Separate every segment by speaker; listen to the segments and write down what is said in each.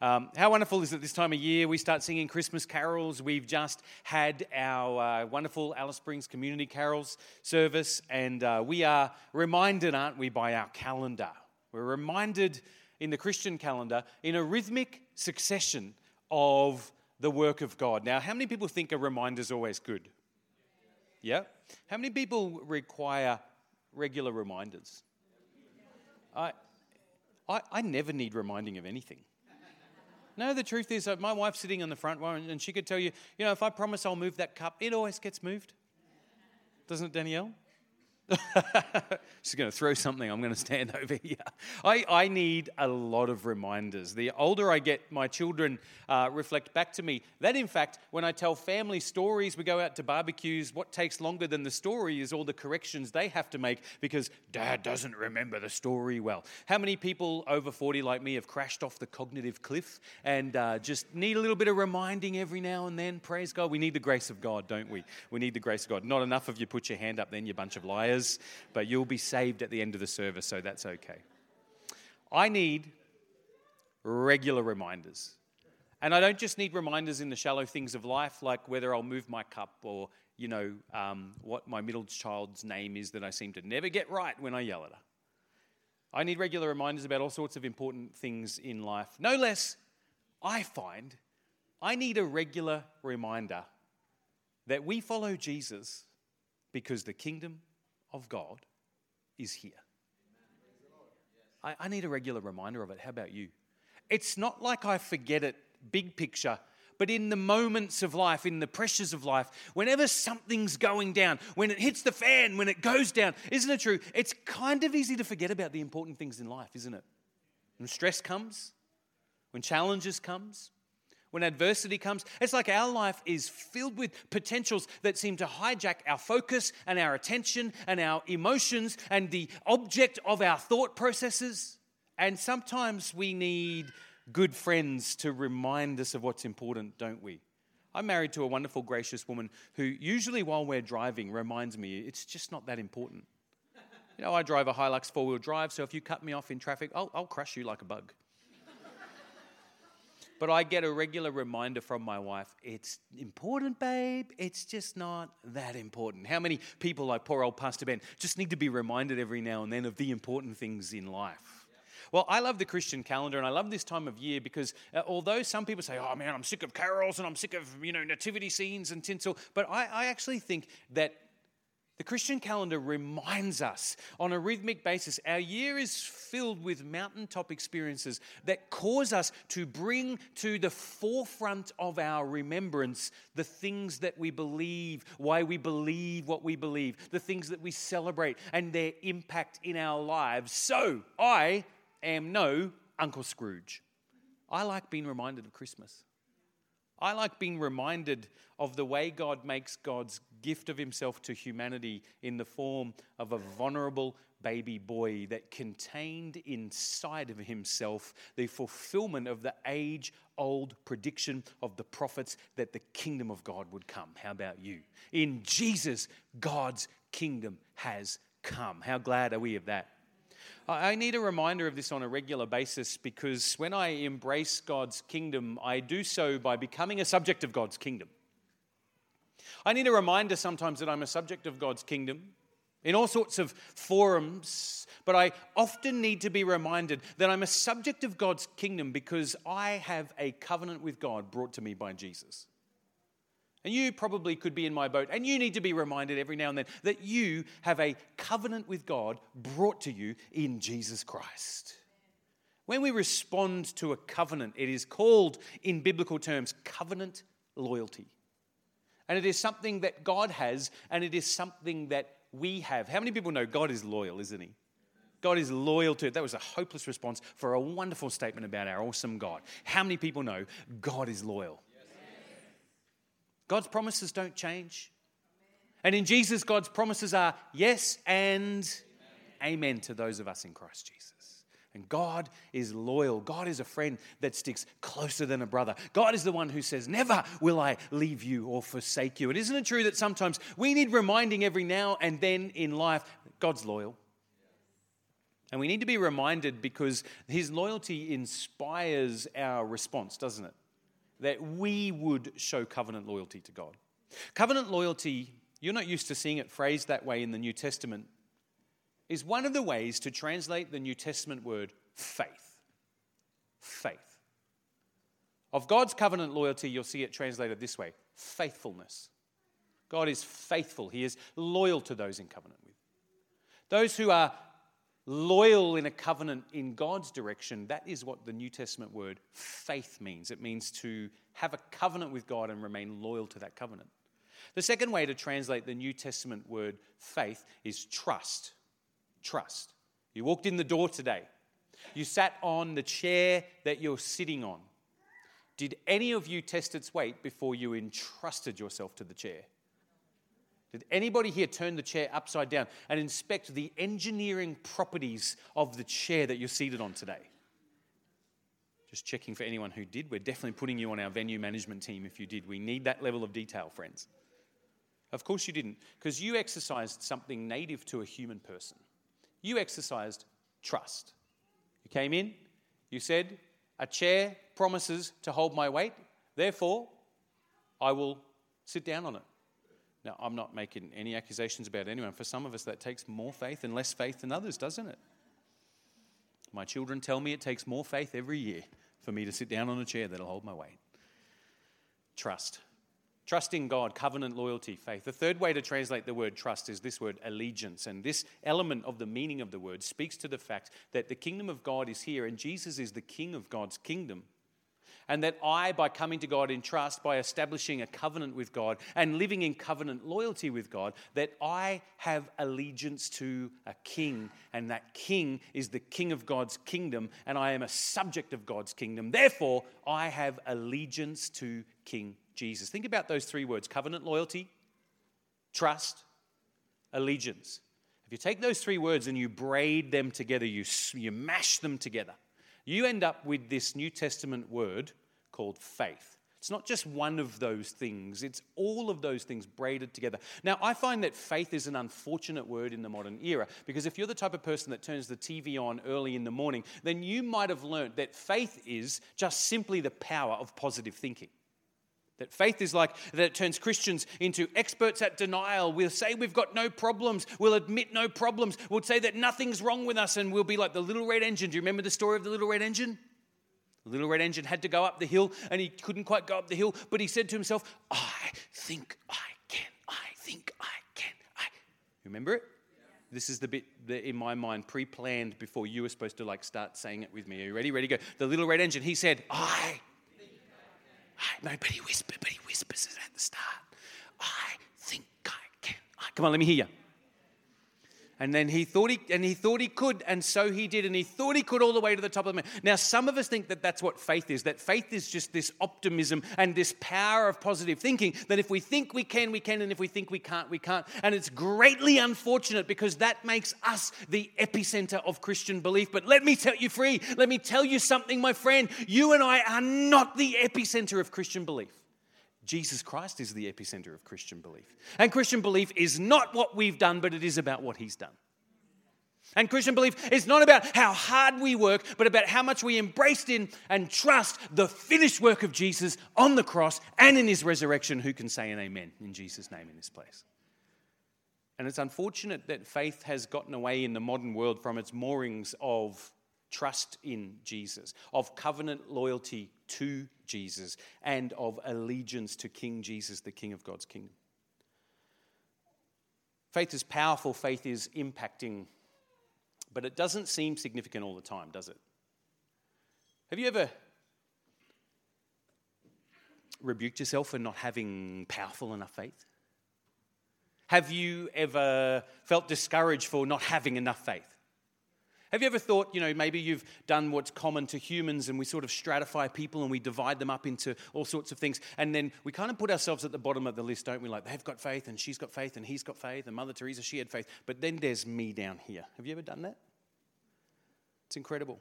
Speaker 1: Um, how wonderful is it this time of year? We start singing Christmas carols. We've just had our uh, wonderful Alice Springs Community Carols service, and uh, we are reminded, aren't we, by our calendar? We're reminded in the Christian calendar in a rhythmic succession of the work of God. Now, how many people think a reminder is always good? Yeah? How many people require regular reminders? I, I, I never need reminding of anything. No, the truth is, my wife's sitting in the front row and she could tell you, you know, if I promise I'll move that cup, it always gets moved. Doesn't it, Danielle? She's going to throw something. I'm going to stand over here. I, I need a lot of reminders. The older I get, my children uh, reflect back to me that, in fact, when I tell family stories, we go out to barbecues, what takes longer than the story is all the corrections they have to make because dad doesn't remember the story well. How many people over 40 like me have crashed off the cognitive cliff and uh, just need a little bit of reminding every now and then? Praise God. We need the grace of God, don't we? We need the grace of God. Not enough of you put your hand up then, you bunch of liars but you'll be saved at the end of the service, so that's okay. I need regular reminders. And I don't just need reminders in the shallow things of life, like whether I'll move my cup or, you know, um, what my middle child's name is that I seem to never get right when I yell at her. I need regular reminders about all sorts of important things in life. No less, I find I need a regular reminder that we follow Jesus because the kingdom of God is here. I, I need a regular reminder of it. How about you? It's not like I forget it, big picture, but in the moments of life, in the pressures of life, whenever something's going down, when it hits the fan, when it goes down, isn't it true? It's kind of easy to forget about the important things in life, isn't it? When stress comes, when challenges comes, when adversity comes. It's like our life is filled with potentials that seem to hijack our focus and our attention and our emotions and the object of our thought processes. And sometimes we need good friends to remind us of what's important, don't we? I'm married to a wonderful, gracious woman who, usually while we're driving, reminds me it's just not that important. You know, I drive a Hilux four wheel drive, so if you cut me off in traffic, I'll, I'll crush you like a bug. But I get a regular reminder from my wife it's important, babe. It's just not that important. How many people, like poor old Pastor Ben, just need to be reminded every now and then of the important things in life? Well, I love the Christian calendar and I love this time of year because uh, although some people say, oh man, I'm sick of carols and I'm sick of, you know, nativity scenes and tinsel, but I, I actually think that the Christian calendar reminds us on a rhythmic basis our year is filled with mountaintop experiences that cause us to bring to the forefront of our remembrance the things that we believe, why we believe what we believe, the things that we celebrate, and their impact in our lives. So, I am no Uncle Scrooge. I like being reminded of Christmas. I like being reminded of the way God makes God's gift of Himself to humanity in the form of a vulnerable baby boy that contained inside of himself the fulfillment of the age old prediction of the prophets that the kingdom of God would come. How about you? In Jesus, God's kingdom has come. How glad are we of that? I need a reminder of this on a regular basis because when I embrace God's kingdom, I do so by becoming a subject of God's kingdom. I need a reminder sometimes that I'm a subject of God's kingdom in all sorts of forums, but I often need to be reminded that I'm a subject of God's kingdom because I have a covenant with God brought to me by Jesus. And you probably could be in my boat, and you need to be reminded every now and then that you have a covenant with God brought to you in Jesus Christ. When we respond to a covenant, it is called, in biblical terms, covenant loyalty. And it is something that God has, and it is something that we have. How many people know God is loyal, isn't He? God is loyal to it. That was a hopeless response for a wonderful statement about our awesome God. How many people know God is loyal? God's promises don't change. And in Jesus, God's promises are yes and amen. amen to those of us in Christ Jesus. And God is loyal. God is a friend that sticks closer than a brother. God is the one who says, Never will I leave you or forsake you. And isn't it true that sometimes we need reminding every now and then in life God's loyal? And we need to be reminded because his loyalty inspires our response, doesn't it? That we would show covenant loyalty to God. Covenant loyalty, you're not used to seeing it phrased that way in the New Testament, is one of the ways to translate the New Testament word faith. Faith. Of God's covenant loyalty, you'll see it translated this way faithfulness. God is faithful, He is loyal to those in covenant with. Those who are loyal in a covenant in God's direction, that is what the New Testament word faith means. It means to have a covenant with God and remain loyal to that covenant. The second way to translate the New Testament word faith is trust. Trust. You walked in the door today. You sat on the chair that you're sitting on. Did any of you test its weight before you entrusted yourself to the chair? Did anybody here turn the chair upside down and inspect the engineering properties of the chair that you're seated on today? Just checking for anyone who did. We're definitely putting you on our venue management team if you did. We need that level of detail, friends. Of course you didn't, because you exercised something native to a human person. You exercised trust. You came in, you said, A chair promises to hold my weight, therefore, I will sit down on it. Now, I'm not making any accusations about anyone. For some of us, that takes more faith and less faith than others, doesn't it? My children tell me it takes more faith every year for me to sit down on a chair that'll hold my weight. Trust. Trusting God, covenant loyalty, faith. The third way to translate the word trust is this word allegiance. And this element of the meaning of the word speaks to the fact that the kingdom of God is here and Jesus is the king of God's kingdom and that I, by coming to God in trust, by establishing a covenant with God and living in covenant loyalty with God, that I have allegiance to a king, and that king is the king of God's kingdom, and I am a subject of God's kingdom. Therefore, I have allegiance to King Jesus. Think about those three words covenant loyalty, trust, allegiance. If you take those three words and you braid them together, you, you mash them together you end up with this New Testament word called faith. It's not just one of those things, it's all of those things braided together. Now, I find that faith is an unfortunate word in the modern era because if you're the type of person that turns the TV on early in the morning, then you might have learned that faith is just simply the power of positive thinking. That faith is like that it turns Christians into experts at denial. We'll say we've got no problems. We'll admit no problems. We'll say that nothing's wrong with us, and we'll be like the little red engine. Do you remember the story of the little red engine? The little red engine had to go up the hill, and he couldn't quite go up the hill, but he said to himself, I think I can. I think I can. I. Remember it? This is the bit that in my mind pre-planned before you were supposed to like start saying it with me. Are you ready? Ready? Go. The little red engine. He said, "I no, but he whispered, but he whispers it at the start. I think I can. Come on, let me hear you. And then he thought he and he thought he could, and so he did, and he thought he could all the way to the top of the mountain. Now, some of us think that that's what faith is. That faith is just this optimism and this power of positive thinking. That if we think we can, we can, and if we think we can't, we can't. And it's greatly unfortunate because that makes us the epicenter of Christian belief. But let me tell you, free. Let me tell you something, my friend. You and I are not the epicenter of Christian belief. Jesus Christ is the epicenter of Christian belief. And Christian belief is not what we've done, but it is about what He's done. And Christian belief is not about how hard we work, but about how much we embraced in and trust the finished work of Jesus on the cross and in his resurrection. Who can say an amen in Jesus' name in this place? And it's unfortunate that faith has gotten away in the modern world from its moorings of trust in Jesus, of covenant loyalty to Jesus, and of allegiance to King Jesus, the King of God's kingdom. Faith is powerful, faith is impacting, but it doesn't seem significant all the time, does it? Have you ever rebuked yourself for not having powerful enough faith? Have you ever felt discouraged for not having enough faith? Have you ever thought, you know, maybe you've done what's common to humans and we sort of stratify people and we divide them up into all sorts of things. And then we kind of put ourselves at the bottom of the list, don't we? Like, they've got faith and she's got faith and he's got faith and Mother Teresa, she had faith. But then there's me down here. Have you ever done that? It's incredible.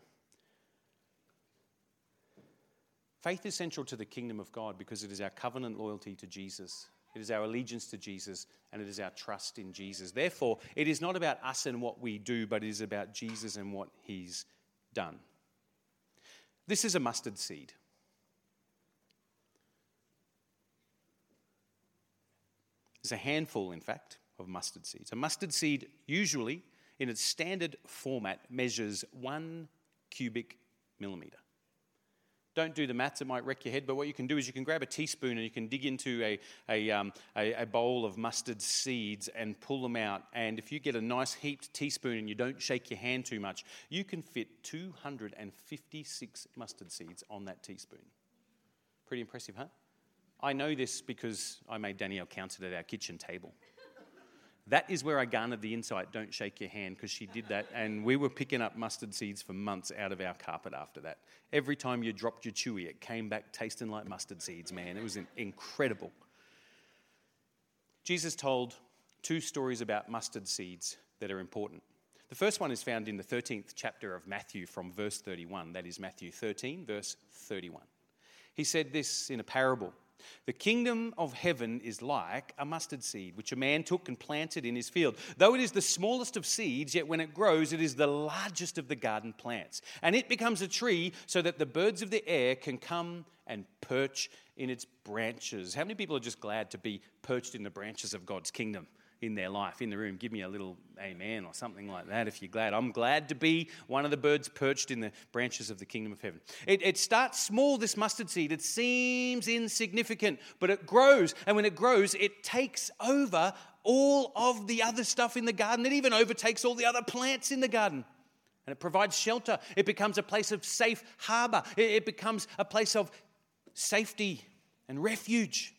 Speaker 1: Faith is central to the kingdom of God because it is our covenant loyalty to Jesus It is our allegiance to Jesus and it is our trust in Jesus. Therefore, it is not about us and what we do, but it is about Jesus and what he's done. This is a mustard seed. There's a handful, in fact, of mustard seeds. A mustard seed, usually in its standard format, measures one cubic millimeter. Don't do the maths, it might wreck your head, but what you can do is you can grab a teaspoon and you can dig into a, a, um, a, a bowl of mustard seeds and pull them out. And if you get a nice heaped teaspoon and you don't shake your hand too much, you can fit 256 mustard seeds on that teaspoon. Pretty impressive, huh? I know this because I made Danielle count it at our kitchen table. That is where I garnered the insight don't shake your hand because she did that. And we were picking up mustard seeds for months out of our carpet after that. Every time you dropped your chewy, it came back tasting like mustard seeds, man. It was incredible. Jesus told two stories about mustard seeds that are important. The first one is found in the 13th chapter of Matthew from verse 31. That is Matthew 13, verse 31. He said this in a parable. The kingdom of heaven is like a mustard seed, which a man took and planted in his field. Though it is the smallest of seeds, yet when it grows, it is the largest of the garden plants. And it becomes a tree so that the birds of the air can come and perch in its branches. How many people are just glad to be perched in the branches of God's kingdom? In their life in the room. Give me a little amen or something like that if you're glad. I'm glad to be one of the birds perched in the branches of the kingdom of heaven. It, it starts small, this mustard seed. It seems insignificant, but it grows. And when it grows, it takes over all of the other stuff in the garden. It even overtakes all the other plants in the garden. And it provides shelter. It becomes a place of safe harbor. It, it becomes a place of safety and refuge.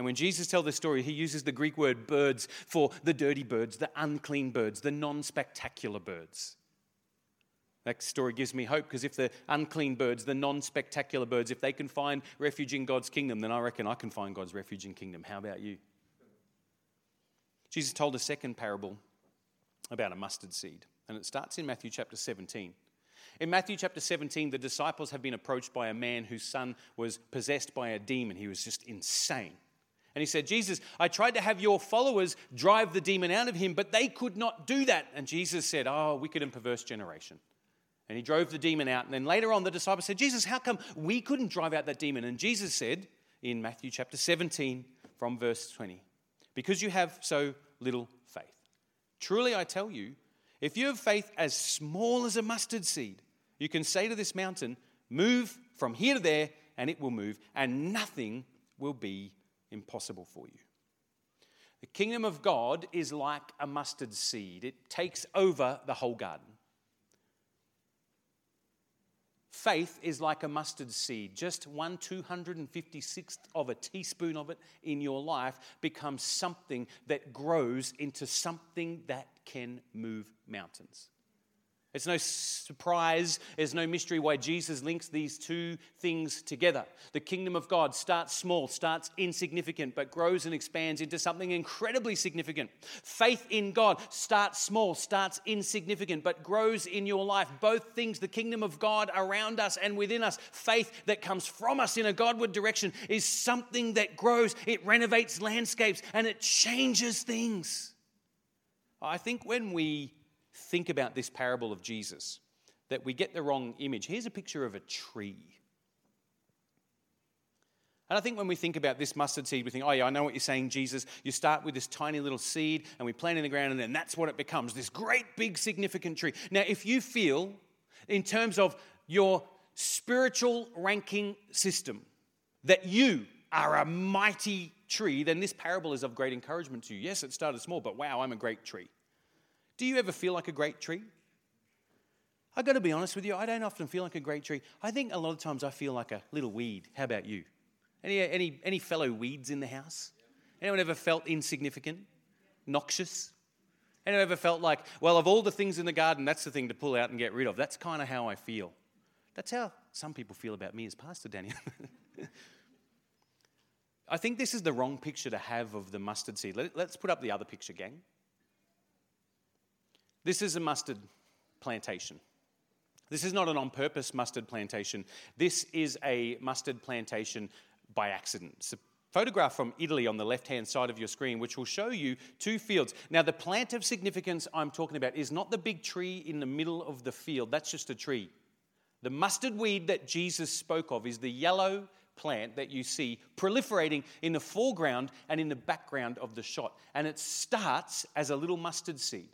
Speaker 1: And when Jesus tells this story, he uses the Greek word birds for the dirty birds, the unclean birds, the non spectacular birds. That story gives me hope because if the unclean birds, the non spectacular birds, if they can find refuge in God's kingdom, then I reckon I can find God's refuge in kingdom. How about you? Jesus told a second parable about a mustard seed, and it starts in Matthew chapter 17. In Matthew chapter 17, the disciples have been approached by a man whose son was possessed by a demon. He was just insane. And he said, Jesus, I tried to have your followers drive the demon out of him, but they could not do that. And Jesus said, Oh, wicked and perverse generation. And he drove the demon out. And then later on, the disciples said, Jesus, how come we couldn't drive out that demon? And Jesus said in Matthew chapter 17, from verse 20, Because you have so little faith. Truly, I tell you, if you have faith as small as a mustard seed, you can say to this mountain, Move from here to there, and it will move, and nothing will be impossible for you. The kingdom of God is like a mustard seed, it takes over the whole garden. Faith is like a mustard seed. Just one 256th of a teaspoon of it in your life becomes something that grows into something that can move mountains. It's no surprise, there's no mystery why Jesus links these two things together. The kingdom of God starts small, starts insignificant, but grows and expands into something incredibly significant. Faith in God starts small, starts insignificant, but grows in your life. Both things, the kingdom of God around us and within us, faith that comes from us in a Godward direction, is something that grows, it renovates landscapes, and it changes things. I think when we think about this parable of Jesus that we get the wrong image. Here's a picture of a tree. And I think when we think about this mustard seed, we think, oh, yeah, I know what you're saying, Jesus. You start with this tiny little seed and we plant it in the ground, and then that's what it becomes this great, big, significant tree. Now, if you feel, in terms of your spiritual ranking system, that you are a mighty tree, then this parable is of great encouragement to you. Yes, it started small, but wow, I'm a great tree. Do you ever feel like a great tree? I've got to be honest with you, I don't often feel like a great tree. I think a lot of times I feel like a little weed. How about you? Any, any, any fellow weeds in the house? Anyone ever felt insignificant? Noxious? Anyone ever felt like, well, of all the things in the garden, that's the thing to pull out and get rid of? That's kind of how I feel. That's how some people feel about me as Pastor Daniel. I think this is the wrong picture to have of the mustard seed. Let's put up the other picture, gang. This is a mustard plantation. This is not an on purpose mustard plantation. This is a mustard plantation by accident. It's photograph from Italy on the left hand side of your screen, which will show you two fields. Now, the plant of significance I'm talking about is not the big tree in the middle of the field, that's just a tree. The mustard weed that Jesus spoke of is the yellow plant that you see proliferating in the foreground and in the background of the shot. And it starts as a little mustard seed.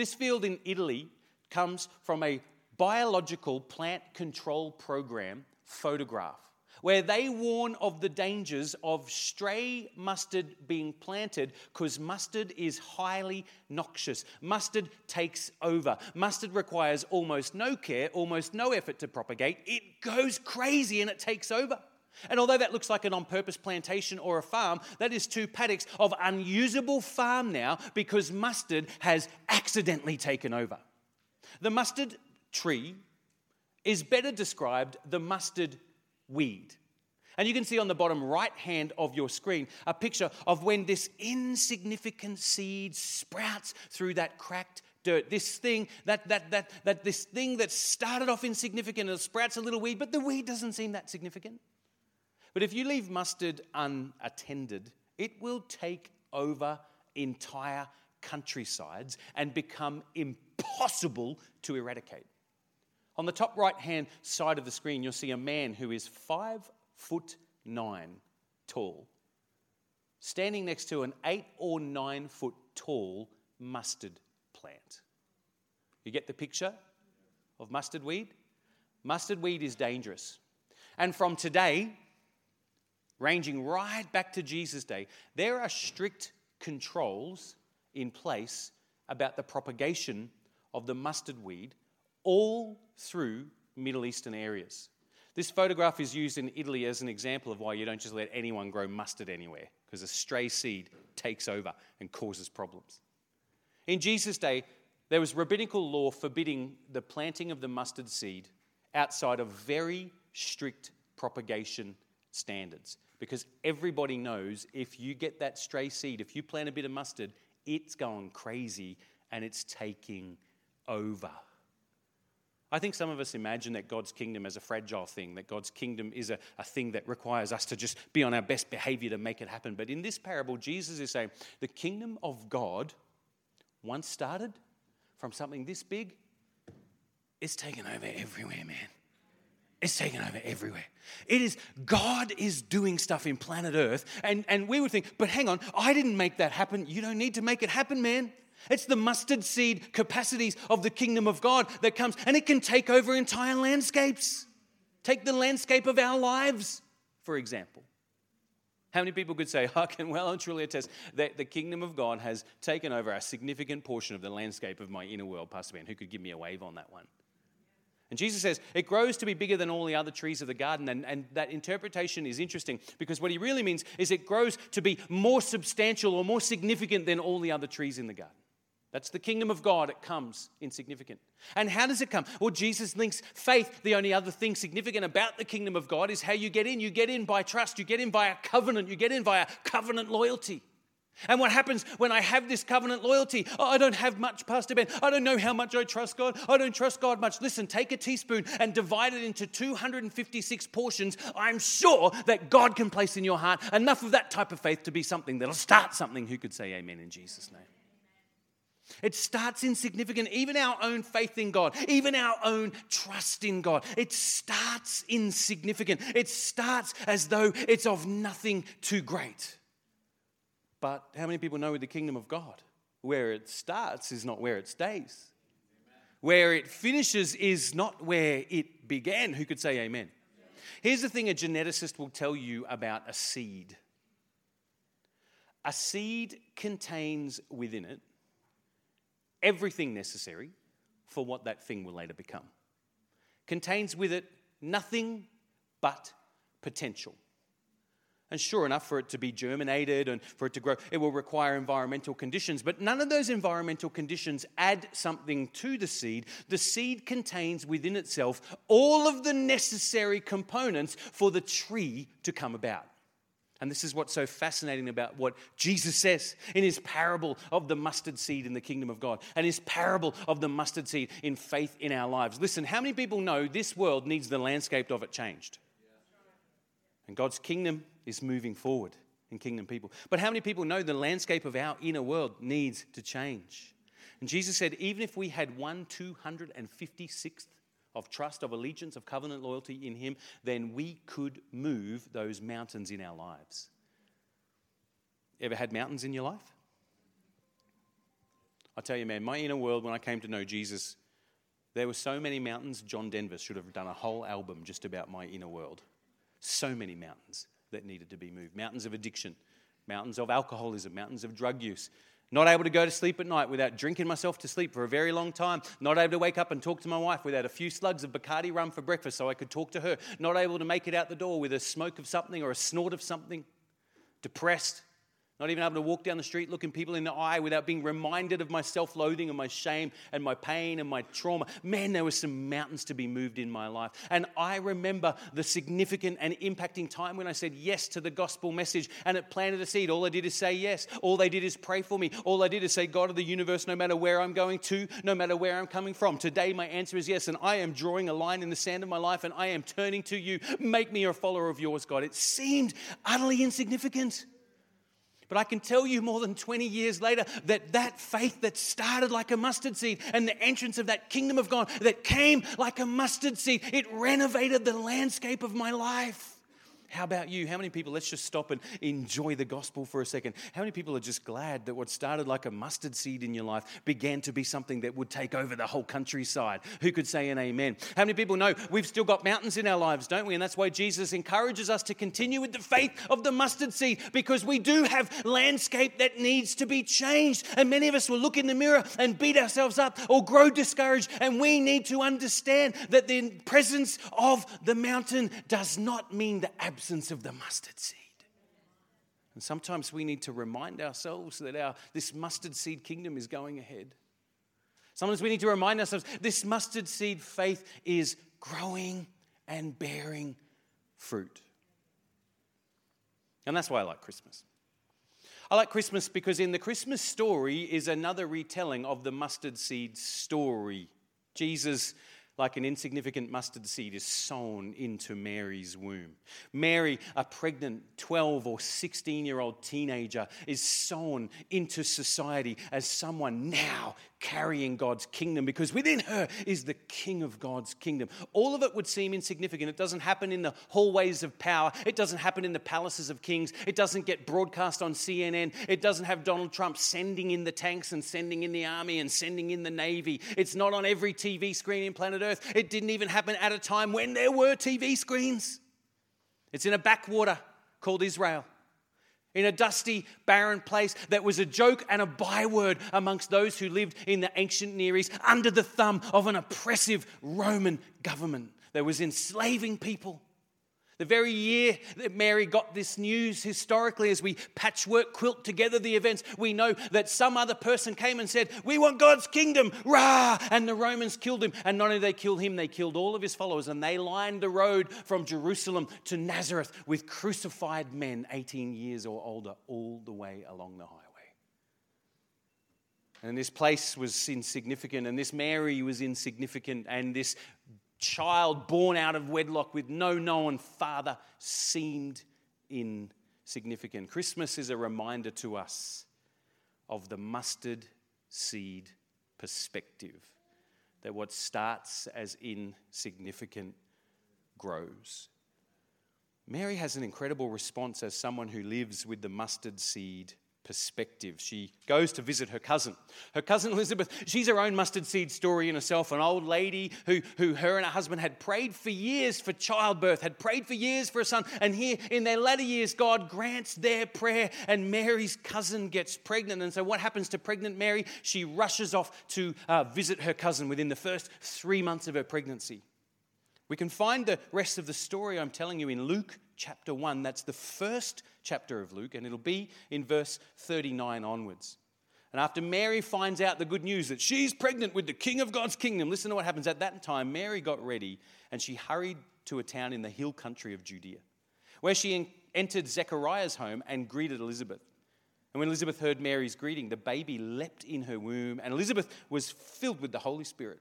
Speaker 1: This field in Italy comes from a biological plant control program photograph where they warn of the dangers of stray mustard being planted because mustard is highly noxious. Mustard takes over. Mustard requires almost no care, almost no effort to propagate. It goes crazy and it takes over. And although that looks like an on purpose plantation or a farm, that is two paddocks of unusable farm now because mustard has accidentally taken over. The mustard tree is better described the mustard weed. And you can see on the bottom right hand of your screen a picture of when this insignificant seed sprouts through that cracked dirt. This thing, that, that, that, that this thing that started off insignificant and sprouts a little weed, but the weed doesn't seem that significant. But if you leave mustard unattended, it will take over entire countrysides and become impossible to eradicate. On the top right hand side of the screen, you'll see a man who is five foot nine tall, standing next to an eight or nine foot tall mustard plant. You get the picture of mustard weed? Mustard weed is dangerous. And from today, ranging right back to Jesus' day, there are strict controls in place about the propagation of the mustard weed all through Middle Eastern areas. This photograph is used in Italy as an example of why you don't just let anyone grow mustard anywhere, because a stray seed takes over and causes problems. In Jesus' day, there was rabbinical law forbidding the planting of the mustard seed outside of very strict propagation standards. Because everybody knows if you get that stray seed, if you plant a bit of mustard, it's going crazy and it's taking over. I think some of us imagine that God's kingdom is a fragile thing, that God's kingdom is a, a thing that requires us to just be on our best behavior to make it happen. But in this parable, Jesus is saying the kingdom of God once started from something this big, it's taken over everywhere, man. It's taken over everywhere. It is, God is doing stuff in planet Earth. And, and we would think, but hang on, I didn't make that happen. You don't need to make it happen, man. It's the mustard seed capacities of the kingdom of God that comes, and it can take over entire landscapes. Take the landscape of our lives, for example. How many people could say, I can well and truly attest that the kingdom of God has taken over a significant portion of the landscape of my inner world, Pastor Ben? Who could give me a wave on that one? And Jesus says it grows to be bigger than all the other trees of the garden. And, and that interpretation is interesting because what he really means is it grows to be more substantial or more significant than all the other trees in the garden. That's the kingdom of God. It comes insignificant. And how does it come? Well, Jesus links faith. The only other thing significant about the kingdom of God is how you get in. You get in by trust, you get in by a covenant, you get in via covenant loyalty. And what happens when I have this covenant loyalty? Oh, I don't have much, Pastor Ben. I don't know how much I trust God. I don't trust God much. Listen, take a teaspoon and divide it into 256 portions. I'm sure that God can place in your heart enough of that type of faith to be something that'll start something. Who could say amen in Jesus' name? It starts insignificant, even our own faith in God, even our own trust in God. It starts insignificant. It starts as though it's of nothing too great. But how many people know the kingdom of God? Where it starts is not where it stays. Where it finishes is not where it began. Who could say amen? Here's the thing a geneticist will tell you about a seed a seed contains within it everything necessary for what that thing will later become. Contains with it nothing but potential. And sure enough, for it to be germinated and for it to grow, it will require environmental conditions. But none of those environmental conditions add something to the seed. The seed contains within itself all of the necessary components for the tree to come about. And this is what's so fascinating about what Jesus says in his parable of the mustard seed in the kingdom of God and his parable of the mustard seed in faith in our lives. Listen, how many people know this world needs the landscape of it changed? And God's kingdom is moving forward in kingdom people. But how many people know the landscape of our inner world needs to change? And Jesus said, even if we had one 256th of trust, of allegiance, of covenant loyalty in Him, then we could move those mountains in our lives. Ever had mountains in your life? I tell you, man, my inner world, when I came to know Jesus, there were so many mountains. John Denver should have done a whole album just about my inner world. So many mountains that needed to be moved mountains of addiction, mountains of alcoholism, mountains of drug use, not able to go to sleep at night without drinking myself to sleep for a very long time. Not able to wake up and talk to my wife without a few slugs of Bacardi rum for breakfast so I could talk to her. Not able to make it out the door with a smoke of something or a snort of something. Depressed, not even able to walk down the street looking people in the eye without being reminded of my self loathing and my shame and my pain and my trauma. Man, there were some mountains to be moved in my life. And I remember the significant and impacting time when I said yes to the gospel message and it planted a seed. All I did is say yes. All they did is pray for me. All I did is say, God of the universe, no matter where I'm going to, no matter where I'm coming from, today my answer is yes. And I am drawing a line in the sand of my life and I am turning to you. Make me a follower of yours, God. It seemed utterly insignificant. But I can tell you more than 20 years later that that faith that started like a mustard seed and the entrance of that kingdom of God that came like a mustard seed, it renovated the landscape of my life. How about you? How many people, let's just stop and enjoy the gospel for a second. How many people are just glad that what started like a mustard seed in your life began to be something that would take over the whole countryside? Who could say an amen? How many people know we've still got mountains in our lives, don't we? And that's why Jesus encourages us to continue with the faith of the mustard seed because we do have landscape that needs to be changed. And many of us will look in the mirror and beat ourselves up or grow discouraged. And we need to understand that the presence of the mountain does not mean the absence absence of the mustard seed. And sometimes we need to remind ourselves that our, this mustard seed kingdom is going ahead. Sometimes we need to remind ourselves this mustard seed faith is growing and bearing fruit. And that's why I like Christmas. I like Christmas because in the Christmas story is another retelling of the mustard seed story. Jesus like an insignificant mustard seed, is sown into Mary's womb. Mary, a pregnant 12 or 16 year old teenager, is sown into society as someone now carrying God's kingdom because within her is the king of God's kingdom. All of it would seem insignificant. It doesn't happen in the hallways of power, it doesn't happen in the palaces of kings, it doesn't get broadcast on CNN, it doesn't have Donald Trump sending in the tanks and sending in the army and sending in the navy. It's not on every TV screen in planet Earth. It didn't even happen at a time when there were TV screens. It's in a backwater called Israel in a dusty, barren place that was a joke and a byword amongst those who lived in the ancient Near East under the thumb of an oppressive Roman government that was enslaving people. The very year that Mary got this news, historically, as we patchwork quilt together the events, we know that some other person came and said, We want God's kingdom, rah! And the Romans killed him. And not only did they kill him, they killed all of his followers. And they lined the road from Jerusalem to Nazareth with crucified men, 18 years or older, all the way along the highway. And this place was insignificant, and this Mary was insignificant, and this child born out of wedlock with no known father seemed insignificant. Christmas is a reminder to us of the mustard seed perspective that what starts as insignificant grows. Mary has an incredible response as someone who lives with the mustard seed perspective. She goes to visit her cousin. Her cousin Elizabeth, she's her own mustard seed story in herself, an old lady who, who her and her husband had prayed for years for childbirth, had prayed for years for a son. And here in their latter years, God grants their prayer, and Mary's cousin gets pregnant. And so, what happens to pregnant Mary? She rushes off to uh, visit her cousin within the first three months of her pregnancy. We can find the rest of the story I'm telling you in Luke chapter 1. That's the first chapter of Luke, and it'll be in verse 39 onwards. And after Mary finds out the good news that she's pregnant with the King of God's kingdom, listen to what happens. At that time, Mary got ready and she hurried to a town in the hill country of Judea, where she entered Zechariah's home and greeted Elizabeth. And when Elizabeth heard Mary's greeting, the baby leapt in her womb, and Elizabeth was filled with the Holy Spirit.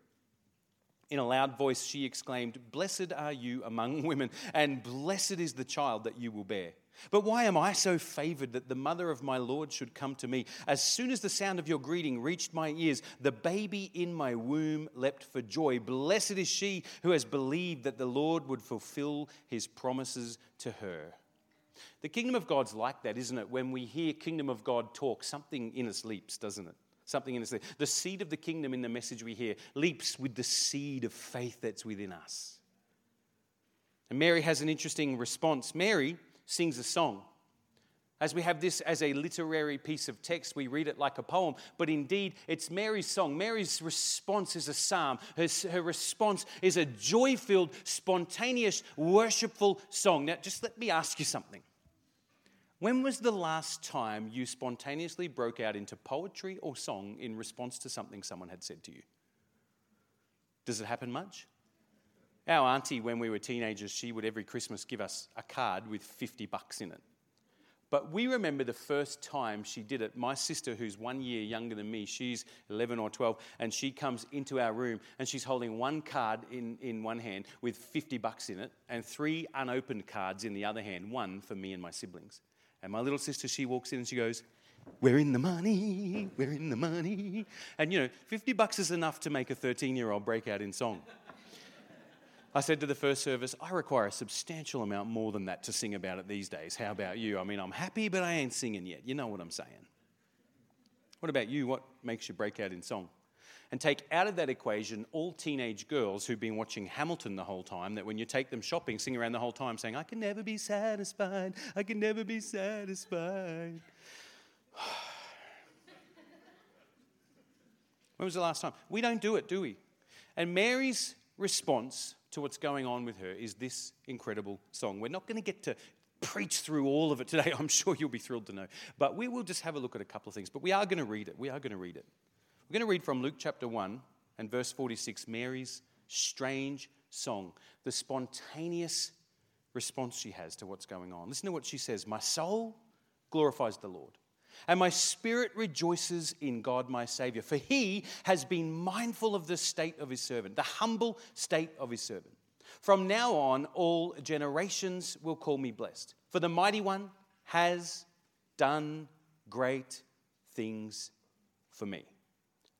Speaker 1: In a loud voice, she exclaimed, Blessed are you among women, and blessed is the child that you will bear. But why am I so favored that the mother of my Lord should come to me? As soon as the sound of your greeting reached my ears, the baby in my womb leapt for joy. Blessed is she who has believed that the Lord would fulfill his promises to her. The kingdom of God's like that, isn't it? When we hear kingdom of God talk, something in us leaps, doesn't it? Something in. Leaps. The seed of the kingdom in the message we hear leaps with the seed of faith that's within us. And Mary has an interesting response. Mary sings a song. As we have this as a literary piece of text, we read it like a poem, but indeed it's Mary's song. Mary's response is a psalm. Her, her response is a joy filled, spontaneous, worshipful song. Now, just let me ask you something. When was the last time you spontaneously broke out into poetry or song in response to something someone had said to you? Does it happen much? Our auntie, when we were teenagers, she would every Christmas give us a card with 50 bucks in it. But we remember the first time she did it. My sister, who's one year younger than me, she's 11 or 12, and she comes into our room and she's holding one card in, in one hand with 50 bucks in it and three unopened cards in the other hand, one for me and my siblings. And my little sister, she walks in and she goes, We're in the money, we're in the money. And you know, 50 bucks is enough to make a 13 year old break out in song. I said to the first service, I require a substantial amount more than that to sing about it these days. How about you? I mean, I'm happy, but I ain't singing yet. You know what I'm saying. What about you? What makes you break out in song? And take out of that equation all teenage girls who've been watching Hamilton the whole time, that when you take them shopping, sing around the whole time saying, I can never be satisfied, I can never be satisfied. when was the last time? We don't do it, do we? And Mary's response to what's going on with her is this incredible song. We're not going to get to preach through all of it today. I'm sure you'll be thrilled to know. But we will just have a look at a couple of things. But we are going to read it. We are going to read it. We're going to read from Luke chapter 1 and verse 46 Mary's strange song, the spontaneous response she has to what's going on. Listen to what she says My soul glorifies the Lord. And my spirit rejoices in God my Savior, for he has been mindful of the state of his servant, the humble state of his servant. From now on, all generations will call me blessed, for the mighty one has done great things for me.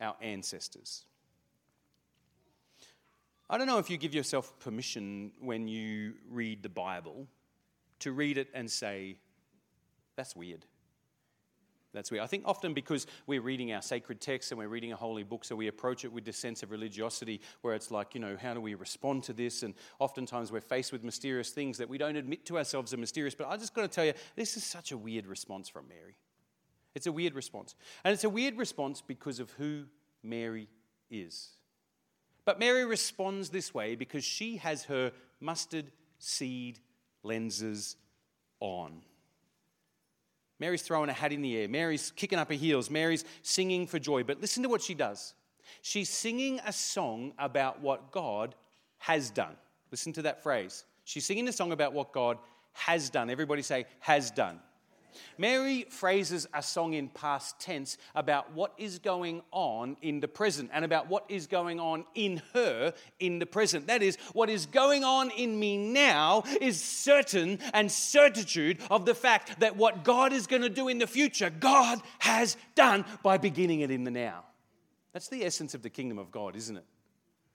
Speaker 1: our ancestors. I don't know if you give yourself permission when you read the Bible to read it and say, that's weird. That's weird. I think often because we're reading our sacred texts and we're reading a holy book, so we approach it with this sense of religiosity where it's like, you know, how do we respond to this? And oftentimes we're faced with mysterious things that we don't admit to ourselves are mysterious. But I just got to tell you, this is such a weird response from Mary. It's a weird response. And it's a weird response because of who Mary is. But Mary responds this way because she has her mustard seed lenses on. Mary's throwing a hat in the air. Mary's kicking up her heels. Mary's singing for joy. But listen to what she does. She's singing a song about what God has done. Listen to that phrase. She's singing a song about what God has done. Everybody say, has done. Mary phrases a song in past tense about what is going on in the present and about what is going on in her in the present. That is, what is going on in me now is certain and certitude of the fact that what God is going to do in the future, God has done by beginning it in the now. That's the essence of the kingdom of God, isn't it?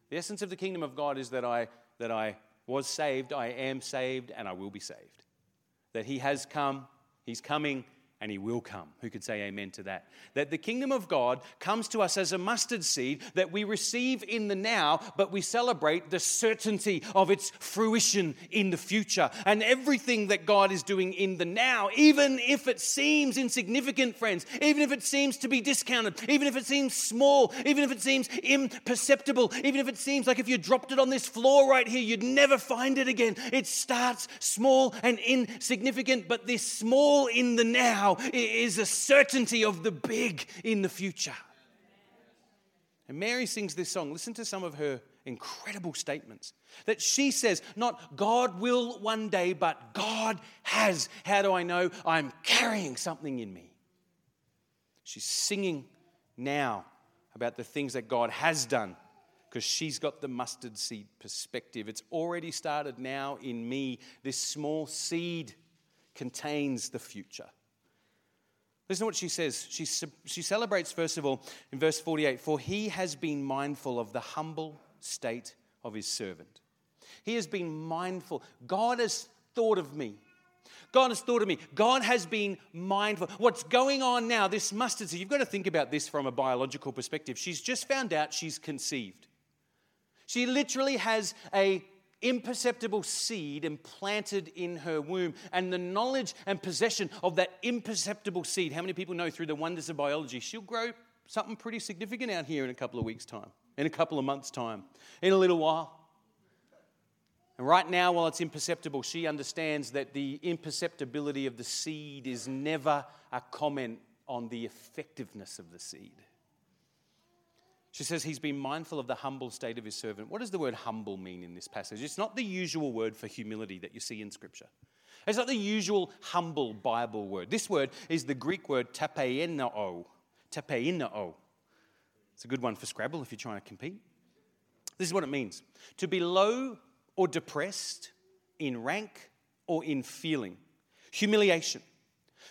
Speaker 1: The essence of the kingdom of God is that I, that I was saved, I am saved, and I will be saved. That He has come He's coming and he will come. Who could say amen to that? That the kingdom of God comes to us as a mustard seed that we receive in the now, but we celebrate the certainty of its fruition in the future. And everything that God is doing in the now, even if it seems insignificant, friends, even if it seems to be discounted, even if it seems small, even if it seems imperceptible, even if it seems like if you dropped it on this floor right here, you'd never find it again. It starts small and insignificant, but this small in the now is a certainty of the big in the future. And Mary sings this song. Listen to some of her incredible statements. That she says, not God will one day, but God has. How do I know? I'm carrying something in me. She's singing now about the things that God has done because she's got the mustard seed perspective. It's already started now in me. This small seed contains the future. Listen to what she says. She, she celebrates, first of all, in verse 48 For he has been mindful of the humble state of his servant. He has been mindful. God has thought of me. God has thought of me. God has been mindful. What's going on now, this mustard seed, you've got to think about this from a biological perspective. She's just found out she's conceived. She literally has a imperceptible seed implanted in her womb. And the knowledge and possession of that imperceptible seed, how many people know through the wonders of biology, she'll grow something pretty significant out here in a couple of weeks' time, in a couple of months' time, in a little while. And right now, while it's imperceptible, she understands that the imperceptibility of the seed is never a comment on the effectiveness of the seed. She says he's been mindful of the humble state of his servant. What does the word humble mean in this passage? It's not the usual word for humility that you see in Scripture. It's not the usual humble Bible word. This word is the Greek word tapeinoo. Tapeinoo. It's a good one for Scrabble if you're trying to compete. This is what it means to be low or depressed in rank or in feeling. Humiliation.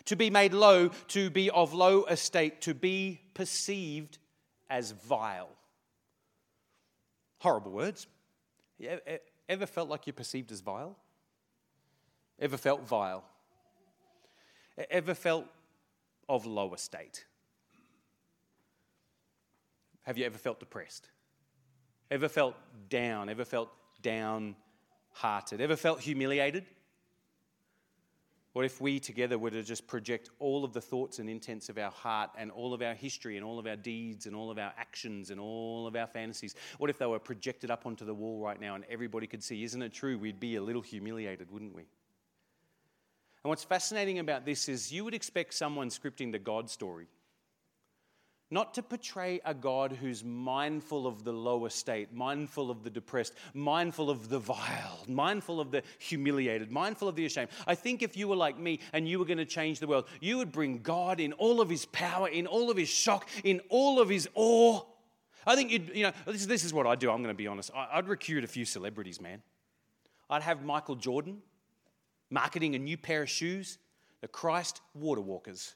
Speaker 1: To be made low, to be of low estate, to be perceived as vile. Horrible words. Ever felt like you're perceived as vile? Ever felt vile? Ever felt of low estate? Have you ever felt depressed? Ever felt down? Ever felt downhearted? Ever felt humiliated? What if we together were to just project all of the thoughts and intents of our heart and all of our history and all of our deeds and all of our actions and all of our fantasies? What if they were projected up onto the wall right now and everybody could see? Isn't it true? We'd be a little humiliated, wouldn't we? And what's fascinating about this is you would expect someone scripting the God story not to portray a God who's mindful of the low estate, mindful of the depressed, mindful of the vile, mindful of the humiliated, mindful of the ashamed. I think if you were like me and you were going to change the world, you would bring God in all of his power, in all of his shock, in all of his awe. I think you'd, you know, this, this is what I'd do. I'm going to be honest. I'd recruit a few celebrities, man. I'd have Michael Jordan marketing a new pair of shoes, the Christ Water Walkers.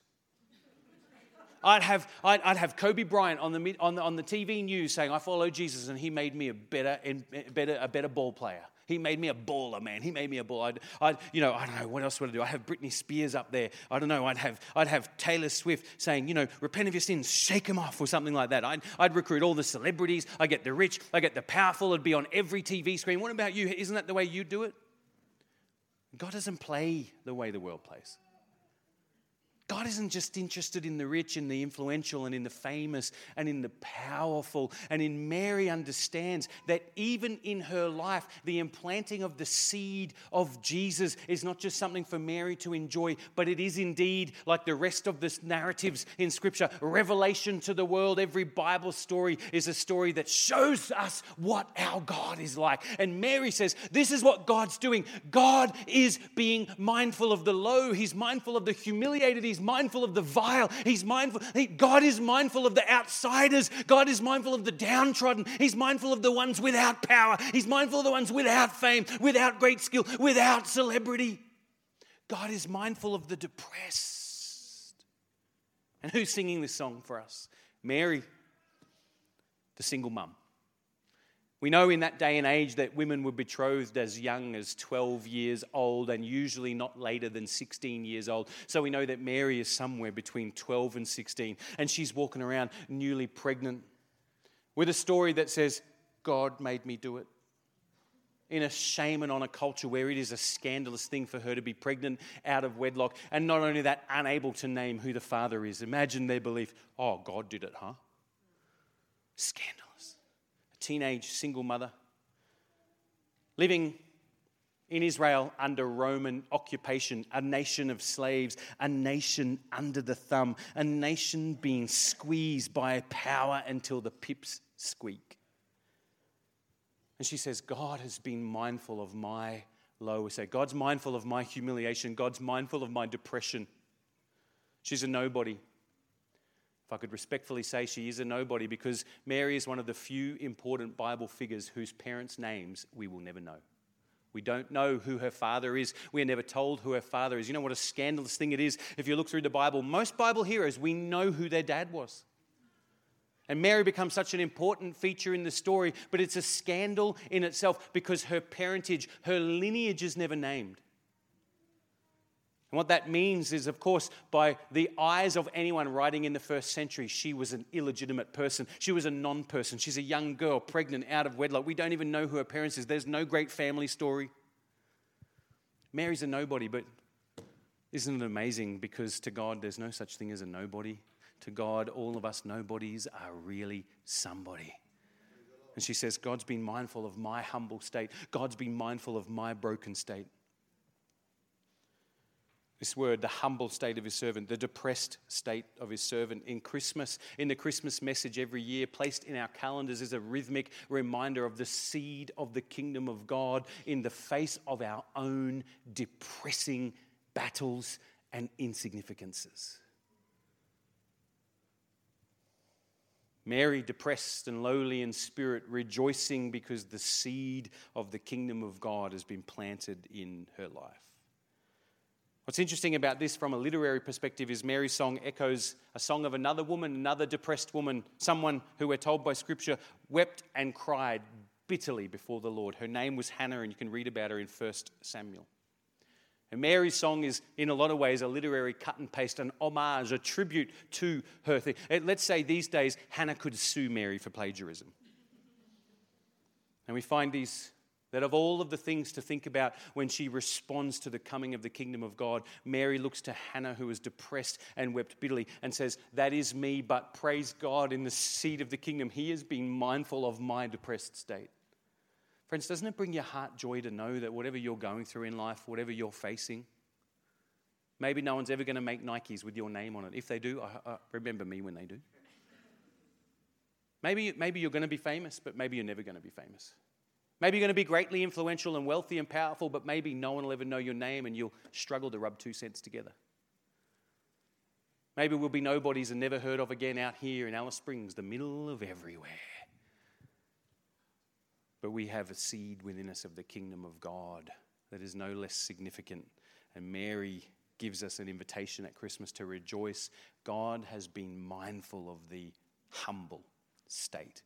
Speaker 1: I'd have, I'd, I'd have Kobe Bryant on the, on, the, on the TV news saying, I follow Jesus and he made me a better, better, a better ball player. He made me a baller, man. He made me a baller. I'd, I'd, you know, I don't know what else would I do. I have Britney Spears up there. I don't know. I'd have, I'd have Taylor Swift saying, you know, repent of your sins, shake them off, or something like that. I'd, I'd recruit all the celebrities. I get the rich. I get the powerful. It'd be on every TV screen. What about you? Isn't that the way you do it? God doesn't play the way the world plays. God isn't just interested in the rich and the influential and in the famous and in the powerful. And in Mary understands that even in her life, the implanting of the seed of Jesus is not just something for Mary to enjoy, but it is indeed, like the rest of the narratives in Scripture, revelation to the world. Every Bible story is a story that shows us what our God is like. And Mary says, This is what God's doing. God is being mindful of the low, He's mindful of the humiliated. Mindful of the vile. He's mindful. He, God is mindful of the outsiders. God is mindful of the downtrodden. He's mindful of the ones without power. He's mindful of the ones without fame, without great skill, without celebrity. God is mindful of the depressed. And who's singing this song for us? Mary, the single mum. We know in that day and age that women were betrothed as young as 12 years old and usually not later than 16 years old. So we know that Mary is somewhere between 12 and 16 and she's walking around newly pregnant with a story that says, God made me do it. In a shame and on a culture where it is a scandalous thing for her to be pregnant out of wedlock, and not only that, unable to name who the father is. Imagine their belief oh, God did it, huh? Scandal teenage single mother, living in Israel under Roman occupation, a nation of slaves, a nation under the thumb, a nation being squeezed by power until the pips squeak. And she says, God has been mindful of my low estate. God's mindful of my humiliation. God's mindful of my depression. She's a nobody. I could respectfully say she is a nobody because Mary is one of the few important Bible figures whose parents' names we will never know. We don't know who her father is. We are never told who her father is. You know what a scandalous thing it is if you look through the Bible? Most Bible heroes, we know who their dad was. And Mary becomes such an important feature in the story, but it's a scandal in itself because her parentage, her lineage is never named. And what that means is, of course, by the eyes of anyone writing in the first century, she was an illegitimate person. She was a non person. She's a young girl, pregnant, out of wedlock. We don't even know who her parents is. There's no great family story. Mary's a nobody, but isn't it amazing? Because to God, there's no such thing as a nobody. To God, all of us nobodies are really somebody. And she says, God's been mindful of my humble state. God's been mindful of my broken state. This word, the humble state of his servant, the depressed state of his servant. In Christmas, in the Christmas message every year, placed in our calendars is a rhythmic reminder of the seed of the kingdom of God in the face of our own depressing battles and insignificances. Mary, depressed and lowly in spirit, rejoicing because the seed of the kingdom of God has been planted in her life. What's interesting about this from a literary perspective is Mary's song echoes a song of another woman, another depressed woman, someone who we're told by Scripture wept and cried bitterly before the Lord. Her name was Hannah, and you can read about her in 1 Samuel. And Mary's song is, in a lot of ways, a literary cut and paste, an homage, a tribute to her thing. Eh, let's say these days Hannah could sue Mary for plagiarism. And we find these that of all of the things to think about when she responds to the coming of the kingdom of God, Mary looks to Hannah, who was depressed and wept bitterly, and says, That is me, but praise God in the seed of the kingdom. He has been mindful of my depressed state. Friends, doesn't it bring your heart joy to know that whatever you're going through in life, whatever you're facing, maybe no one's ever going to make Nikes with your name on it. If they do, I, I remember me when they do. Maybe, maybe you're going to be famous, but maybe you're never going to be famous. Maybe you're going to be greatly influential and wealthy and powerful, but maybe no one will ever know your name and you'll struggle to rub two cents together. Maybe we'll be nobodies and never heard of again out here in Alice Springs, the middle of everywhere. But we have a seed within us of the kingdom of God that is no less significant. And Mary gives us an invitation at Christmas to rejoice. God has been mindful of the humble state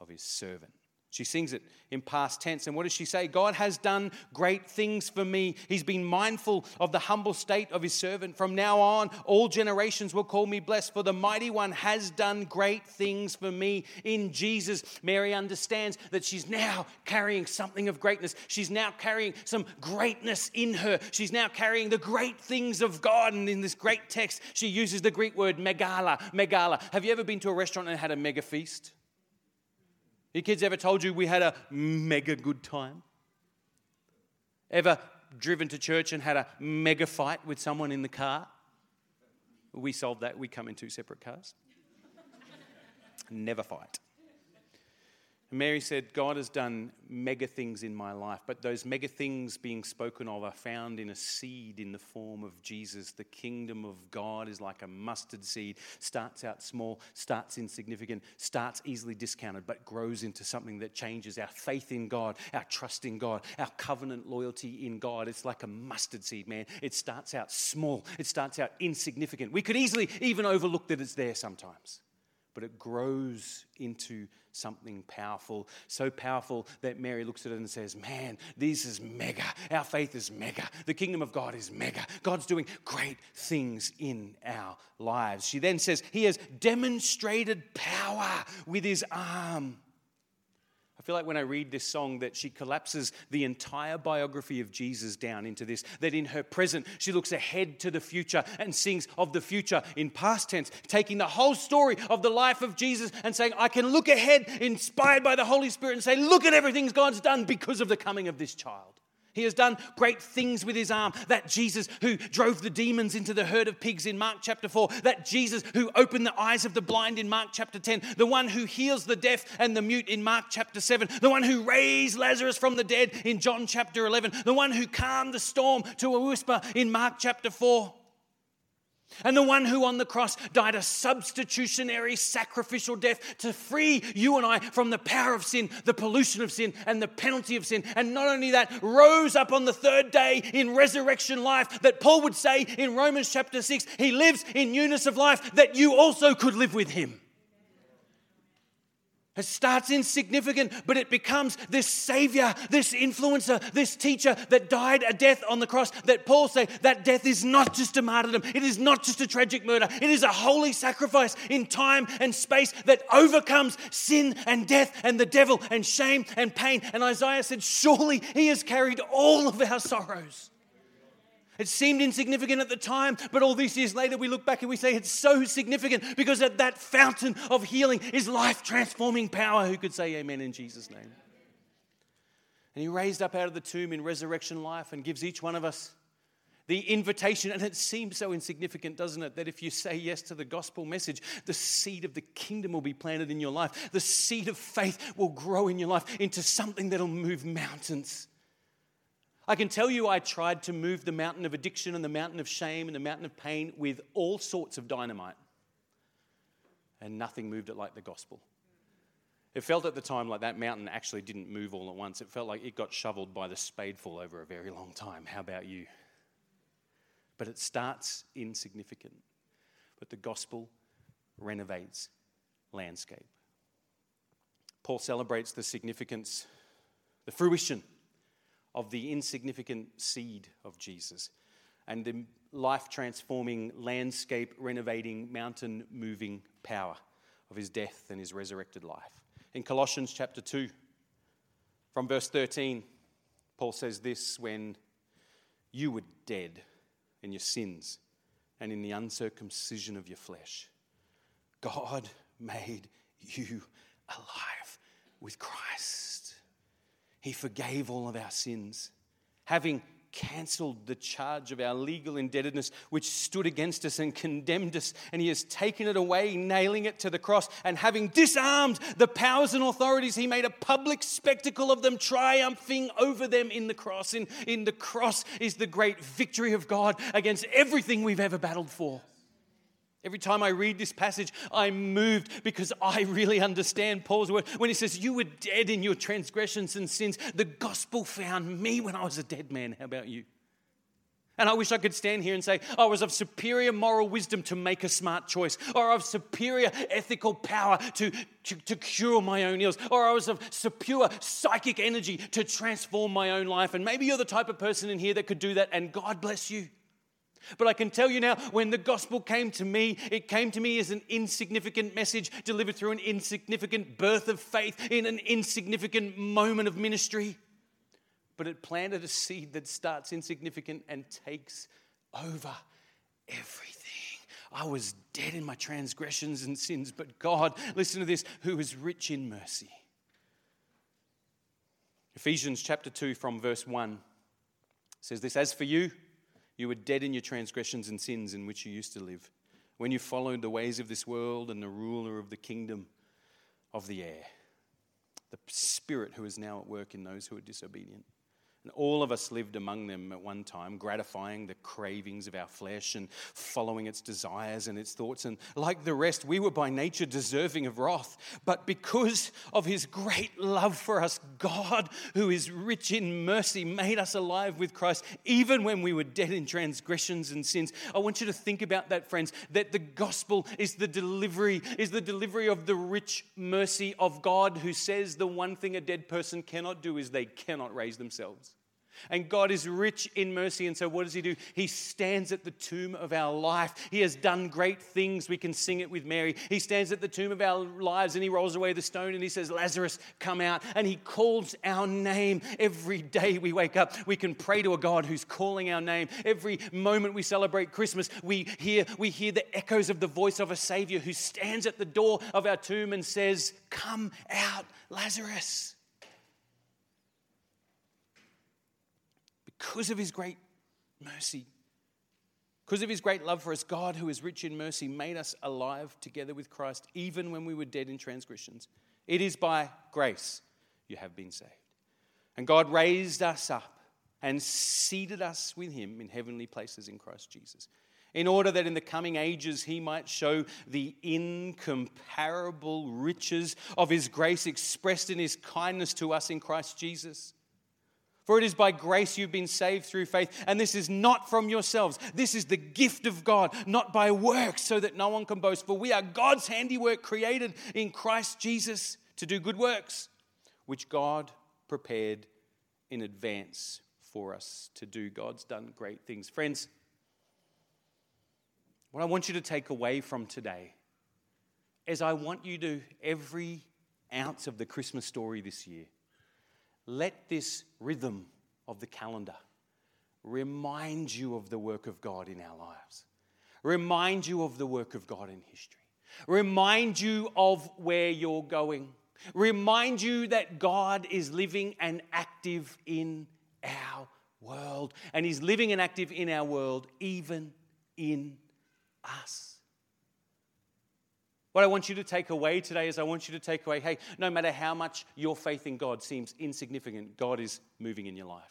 Speaker 1: of his servant. She sings it in past tense. And what does she say? God has done great things for me. He's been mindful of the humble state of his servant. From now on, all generations will call me blessed, for the mighty one has done great things for me in Jesus. Mary understands that she's now carrying something of greatness. She's now carrying some greatness in her. She's now carrying the great things of God. And in this great text, she uses the Greek word megala. Megala. Have you ever been to a restaurant and had a mega feast? Your kids ever told you we had a mega good time? Ever driven to church and had a mega fight with someone in the car? We solved that. We come in two separate cars. Never fight. Mary said, God has done mega things in my life, but those mega things being spoken of are found in a seed in the form of Jesus. The kingdom of God is like a mustard seed, starts out small, starts insignificant, starts easily discounted, but grows into something that changes our faith in God, our trust in God, our covenant loyalty in God. It's like a mustard seed, man. It starts out small, it starts out insignificant. We could easily even overlook that it's there sometimes, but it grows into something powerful, so powerful that Mary looks at it and says, Man, this is mega. Our faith is mega. The kingdom of God is mega. God's doing great things in our lives. She then says, He has demonstrated power with His arm. Feel like when I read this song that she collapses the entire biography of Jesus down into this, that in her present, she looks ahead to the future and sings of the future in past tense, taking the whole story of the life of Jesus and saying, I can look ahead, inspired by the Holy Spirit, and say, Look at everything God's done because of the coming of this child. He has done great things with his arm. That Jesus who drove the demons into the herd of pigs in Mark chapter 4. That Jesus who opened the eyes of the blind in Mark chapter 10. The one who heals the deaf and the mute in Mark chapter 7. The one who raised Lazarus from the dead in John chapter 11. The one who calmed the storm to a whisper in Mark chapter 4. And the one who on the cross died a substitutionary sacrificial death to free you and I from the power of sin, the pollution of sin, and the penalty of sin. And not only that, rose up on the third day in resurrection life, that Paul would say in Romans chapter 6, he lives in newness of life, that you also could live with him. It starts insignificant, but it becomes this savior, this influencer, this teacher that died a death on the cross. That Paul say that death is not just a martyrdom, it is not just a tragic murder, it is a holy sacrifice in time and space that overcomes sin and death and the devil and shame and pain. And Isaiah said, Surely he has carried all of our sorrows. It seemed insignificant at the time, but all these years later, we look back and we say it's so significant because at that fountain of healing is life transforming power. Who could say amen in Jesus' name? And he raised up out of the tomb in resurrection life and gives each one of us the invitation. And it seems so insignificant, doesn't it? That if you say yes to the gospel message, the seed of the kingdom will be planted in your life. The seed of faith will grow in your life into something that'll move mountains. I can tell you, I tried to move the mountain of addiction and the mountain of shame and the mountain of pain with all sorts of dynamite. And nothing moved it like the gospel. It felt at the time like that mountain actually didn't move all at once. It felt like it got shoveled by the spadeful over a very long time. How about you? But it starts insignificant. But the gospel renovates landscape. Paul celebrates the significance, the fruition of the insignificant seed of Jesus and the life transforming, landscape renovating, mountain moving power of his death and his resurrected life. In Colossians chapter 2, from verse 13, Paul says this when you were dead in your sins and in the uncircumcision of your flesh, God made you alive with Christ. He forgave all of our sins, having cancelled the charge of our legal indebtedness which stood against us and condemned us, and He has taken it away, nailing it to the cross. And having disarmed the powers and authorities, He made a public spectacle of them, triumphing over them in the cross. In, in the cross is the great victory of God against everything we've ever battled for. Every time I read this passage, I'm moved because I really understand Paul's word when he says, You were dead in your transgressions and sins. The gospel found me when I was a dead man. How about you? And I wish I could stand here and say, I was of superior moral wisdom to make a smart choice, or of superior ethical power to, to, to, cure my own ills, or I was of superior psychic energy to transform my own life. And maybe you're the type of person in here that could do that, and God bless you. But I can tell you now, when the gospel came to me, it came to me as an insignificant message delivered through an insignificant birth of faith in an insignificant moment of ministry. But it planted a seed that starts insignificant and takes over everything. I was dead in my transgressions and sins, but God, listen to this, who is rich in mercy. Ephesians chapter 2, from verse 1 says this As for you, you were dead in your transgressions and sins in which you used to live, when you followed the ways of this world and the ruler of the kingdom of the air, the spirit who is now at work in those who are disobedient. And all of us lived among them at one time, gratifying the cravings of our flesh and following its desires and its thoughts. And like the rest, we were by nature deserving of wrath. But because of his great love for us, God, who is rich in mercy, made us alive with Christ, even when we were dead in transgressions and sins. I want you to think about that, friends, that the gospel is the delivery, is the delivery of the rich mercy of God who says the one thing a dead person cannot do is they cannot raise themselves. And God is rich in mercy. And so, what does He do? He stands at the tomb of our life. He has done great things. We can sing it with Mary. He stands at the tomb of our lives and He rolls away the stone and He says, Lazarus, come out. And He calls our name every day we wake up. We can pray to a God who's calling our name. Every moment we celebrate Christmas, we hear, we hear the echoes of the voice of a Savior who stands at the door of our tomb and says, Come out, Lazarus. Because of his great mercy, because of his great love for us, God, who is rich in mercy, made us alive together with Christ, even when we were dead in transgressions. It is by grace you have been saved. And God raised us up and seated us with him in heavenly places in Christ Jesus, in order that in the coming ages he might show the incomparable riches of his grace expressed in his kindness to us in Christ Jesus. For it is by grace you've been saved through faith, and this is not from yourselves. This is the gift of God, not by works, so that no one can boast. For we are God's handiwork, created in Christ Jesus to do good works, which God prepared in advance for us to do. God's done great things. Friends, what I want you to take away from today is I want you to, every ounce of the Christmas story this year, let this rhythm of the calendar remind you of the work of God in our lives, remind you of the work of God in history, remind you of where you're going, remind you that God is living and active in our world, and He's living and active in our world, even in us. What I want you to take away today is I want you to take away hey, no matter how much your faith in God seems insignificant, God is moving in your life.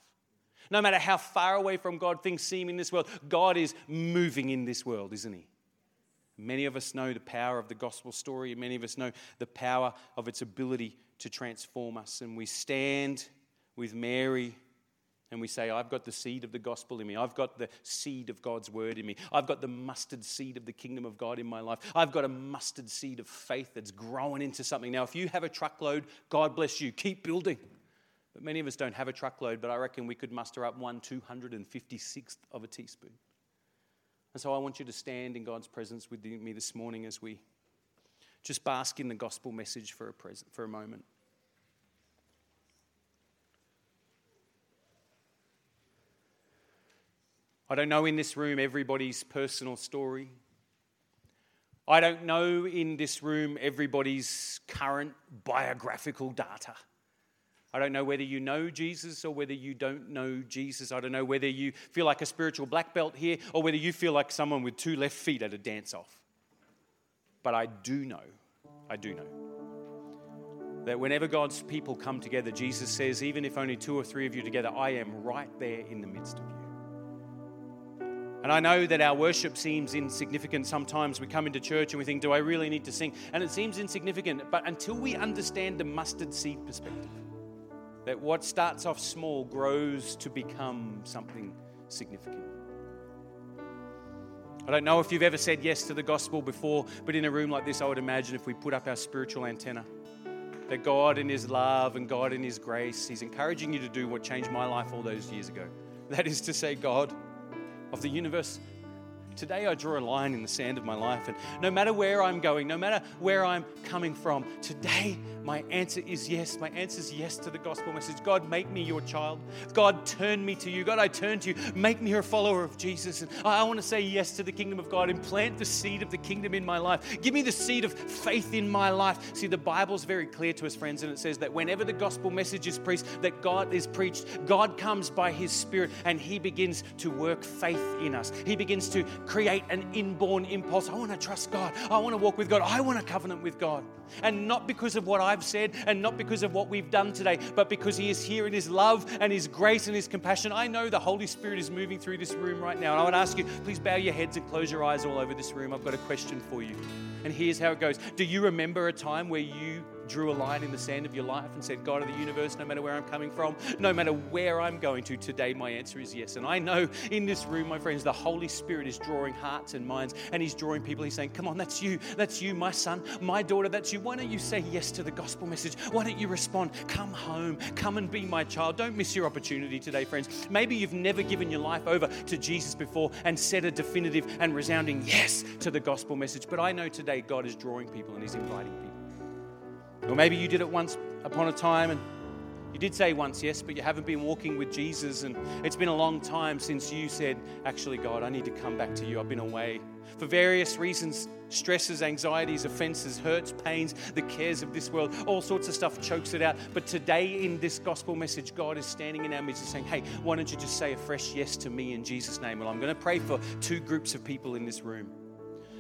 Speaker 1: No matter how far away from God things seem in this world, God is moving in this world, isn't He? Many of us know the power of the gospel story, and many of us know the power of its ability to transform us. And we stand with Mary and we say, I've got the seed of the gospel in me. I've got the seed of God's word in me. I've got the mustard seed of the kingdom of God in my life. I've got a mustard seed of faith that's growing into something. Now, if you have a truckload, God bless you. Keep building. But many of us don't have a truckload, but I reckon we could muster up one 256th of a teaspoon. And so I want you to stand in God's presence with me this morning as we just bask in the gospel message for a, present, for a moment. I don't know in this room everybody's personal story. I don't know in this room everybody's current biographical data. I don't know whether you know Jesus or whether you don't know Jesus. I don't know whether you feel like a spiritual black belt here or whether you feel like someone with two left feet at a dance off. But I do know, I do know that whenever God's people come together, Jesus says, even if only two or three of you together, I am right there in the midst of you. And I know that our worship seems insignificant. Sometimes we come into church and we think, do I really need to sing? And it seems insignificant. But until we understand the mustard seed perspective, that what starts off small grows to become something significant. I don't know if you've ever said yes to the gospel before, but in a room like this, I would imagine if we put up our spiritual antenna, that God in His love and God in His grace, He's encouraging you to do what changed my life all those years ago. That is to say, God, of the universe. Today, I draw a line in the sand of my life, and no matter where I'm going, no matter where I'm coming from, today my answer is yes. My answer is yes to the gospel message. God, make me your child. God, turn me to you. God, I turn to you. Make me a follower of Jesus. And I want to say yes to the kingdom of God and plant the seed of the kingdom in my life. Give me the seed of faith in my life. See, the Bible's very clear to us, friends, and it says that whenever the gospel message is preached, that God is preached, God comes by his Spirit and he begins to work faith in us. He begins to create an inborn impulse. I want to trust God. I want to walk with God. I want a covenant with God. And not because of what I've said and not because of what we've done today, but because He is here in His love and His grace and His compassion. I know the Holy Spirit is moving through this room right now. And I would ask you, please bow your heads and close your eyes all over this room. I've got a question for you. And here's how it goes Do you remember a time where you drew a line in the sand of your life and said, God of the universe, no matter where I'm coming from, no matter where I'm going to, today my answer is yes. And I know in this room, my friends, the Holy Spirit is drawing hearts and minds and He's drawing people. He's saying, Come on, that's you. That's you, my son, my daughter, that's you. Why don't you say yes to the gospel message? Why don't you respond? Come home. Come and be my child. Don't miss your opportunity today, friends. Maybe you've never given your life over to Jesus before and said a definitive and resounding yes to the gospel message. But I know today God is drawing people and He's inviting people. Or maybe you did it once upon a time and you did say once yes, but you haven't been walking with Jesus, and it's been a long time since you said, Actually, God, I need to come back to you. I've been away. For various reasons stresses, anxieties, offenses, hurts, pains, the cares of this world, all sorts of stuff chokes it out. But today, in this gospel message, God is standing in our midst and saying, Hey, why don't you just say a fresh yes to me in Jesus' name? Well, I'm going to pray for two groups of people in this room.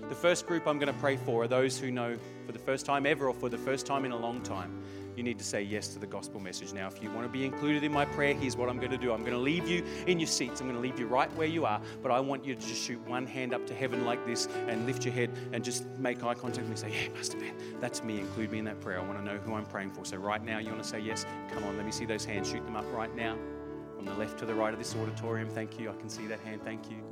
Speaker 1: The first group I'm going to pray for are those who know for the first time ever or for the first time in a long time, you need to say yes to the gospel message. Now, if you want to be included in my prayer, here's what I'm going to do I'm going to leave you in your seats. I'm going to leave you right where you are, but I want you to just shoot one hand up to heaven like this and lift your head and just make eye contact with me. Say, Yeah, Pastor Ben, that's me. Include me in that prayer. I want to know who I'm praying for. So, right now, you want to say yes? Come on, let me see those hands. Shoot them up right now. From the left to the right of this auditorium. Thank you. I can see that hand. Thank you.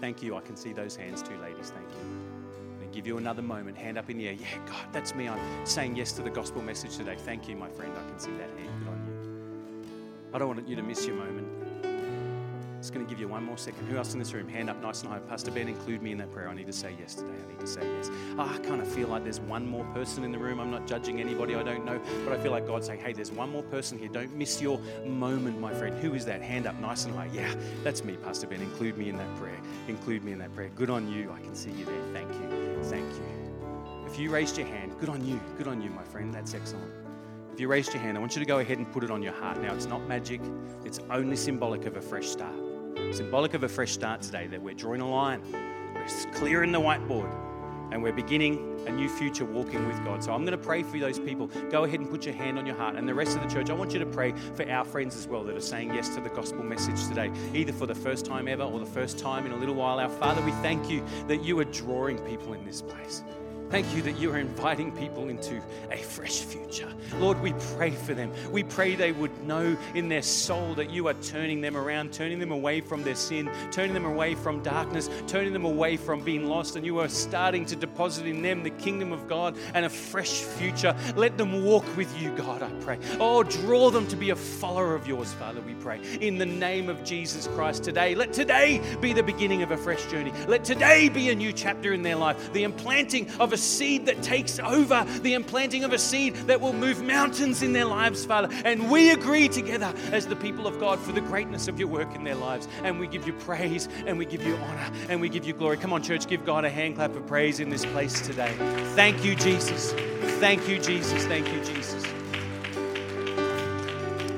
Speaker 1: Thank you. I can see those hands too, ladies. Thank you. And give you another moment. Hand up in the air. Yeah, God, that's me. I'm saying yes to the gospel message today. Thank you, my friend. I can see that hand. Good on you. I don't want you to miss your moment. Just going to give you one more second. Who else in this room? Hand up nice and high. Pastor Ben, include me in that prayer. I need to say yes today. I need to say yes. Oh, I kind of feel like there's one more person in the room. I'm not judging anybody I don't know, but I feel like God's saying, hey, there's one more person here. Don't miss your moment, my friend. Who is that? Hand up nice and high. Yeah, that's me, Pastor Ben. Include me in that prayer. Include me in that prayer. Good on you. I can see you there. Thank you. Thank you. If you raised your hand, good on you. Good on you, my friend. That's excellent. If you raised your hand, I want you to go ahead and put it on your heart. Now, it's not magic, it's only symbolic of a fresh start symbolic of a fresh start today, that we're drawing a line, we're clearing the whiteboard, and we're beginning a new future walking with God. So I'm going to pray for those people. Go ahead and put your hand on your heart. And the rest of the church, I want you to pray for our friends as well that are saying yes to the gospel message today, either for the first time ever or the first time in a little while. Our Father, we thank you that you are drawing people in this place. Thank you that you are inviting people into a fresh future. Lord, we pray for them. We pray they would know in their soul that you are turning them around, turning them away from their sin, turning them away from darkness, turning them away from being lost, and you are starting to deposit in them the kingdom of God and a fresh future. Let them walk with you, God, I pray. Oh, draw them to be a follower of yours, Father, we pray. In the name of Jesus Christ today, let today be the beginning of a fresh journey. Let today be a new chapter in their life, the implanting of a seed that takes over, the implanting of a seed that will move mountains in their lives, Father. And we agree together as the people of God for the greatness of your work in their lives. And we give you praise and we give you honor and we give you glory. Come on, church, give God a hand clap of praise in this place today. Thank you, Jesus. Thank you, Jesus. Thank you, Jesus.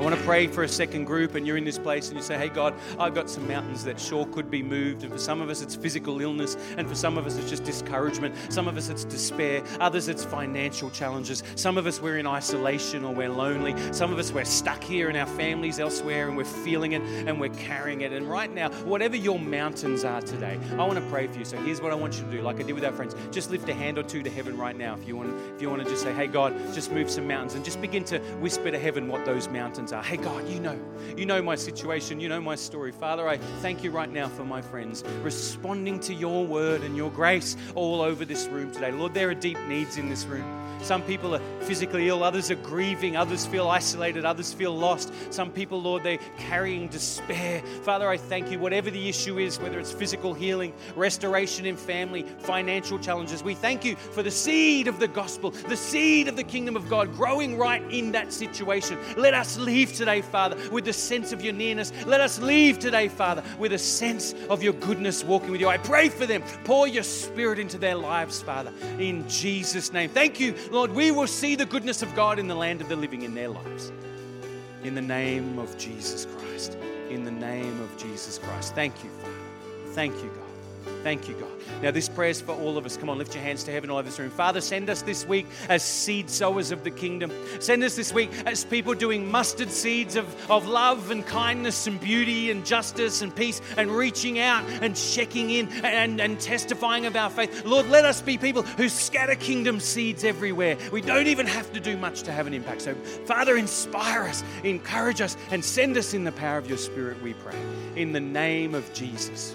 Speaker 1: I want to pray for a second group, and you're in this place and you say, Hey, God, I've got some mountains that sure could be moved. And for some of us, it's physical illness, and for some of us, it's just discouragement. Some of us, it's despair. Others, it's financial challenges. Some of us, we're in isolation or we're lonely. Some of us, we're stuck here in our families elsewhere and we're feeling it and we're carrying it. And right now, whatever your mountains are today, I want to pray for you. So here's what I want you to do, like I did with our friends. Just lift a hand or two to heaven right now if you want, if you want to just say, Hey, God, just move some mountains and just begin to whisper to heaven what those mountains are. Hey, God, you know, you know my situation, you know my story. Father, I thank you right now for my friends responding to your word and your grace all over this room today. Lord, there are deep needs in this room. Some people are physically ill, others are grieving, others feel isolated, others feel lost. Some people, Lord, they're carrying despair. Father, I thank you, whatever the issue is, whether it's physical healing, restoration in family, financial challenges, we thank you for the seed of the gospel, the seed of the kingdom of God growing right in that situation. Let us leave today, Father, with the sense of your nearness. Let us leave today, Father, with a sense of your goodness walking with you. I pray for them. Pour your spirit into their lives, Father, in Jesus' name. Thank you, Lord, we will see the goodness of God in the land of the living in their lives. In the name of Jesus Christ. in the name of Jesus Christ. Thank you, Father. Thank you, God. Thank you, God. Now, this prayer is for all of us. Come on, lift your hands to heaven all over this room. Father, send us this week as seed sowers of the kingdom. Send us this week as people doing mustard seeds of, of love and kindness and beauty and justice and peace and reaching out and checking in and, and testifying of our faith. Lord, let us be people who scatter kingdom seeds everywhere. We don't even have to do much to have an impact. So, Father, inspire us, encourage us, and send us in the power of your Spirit, we pray. In the name of Jesus.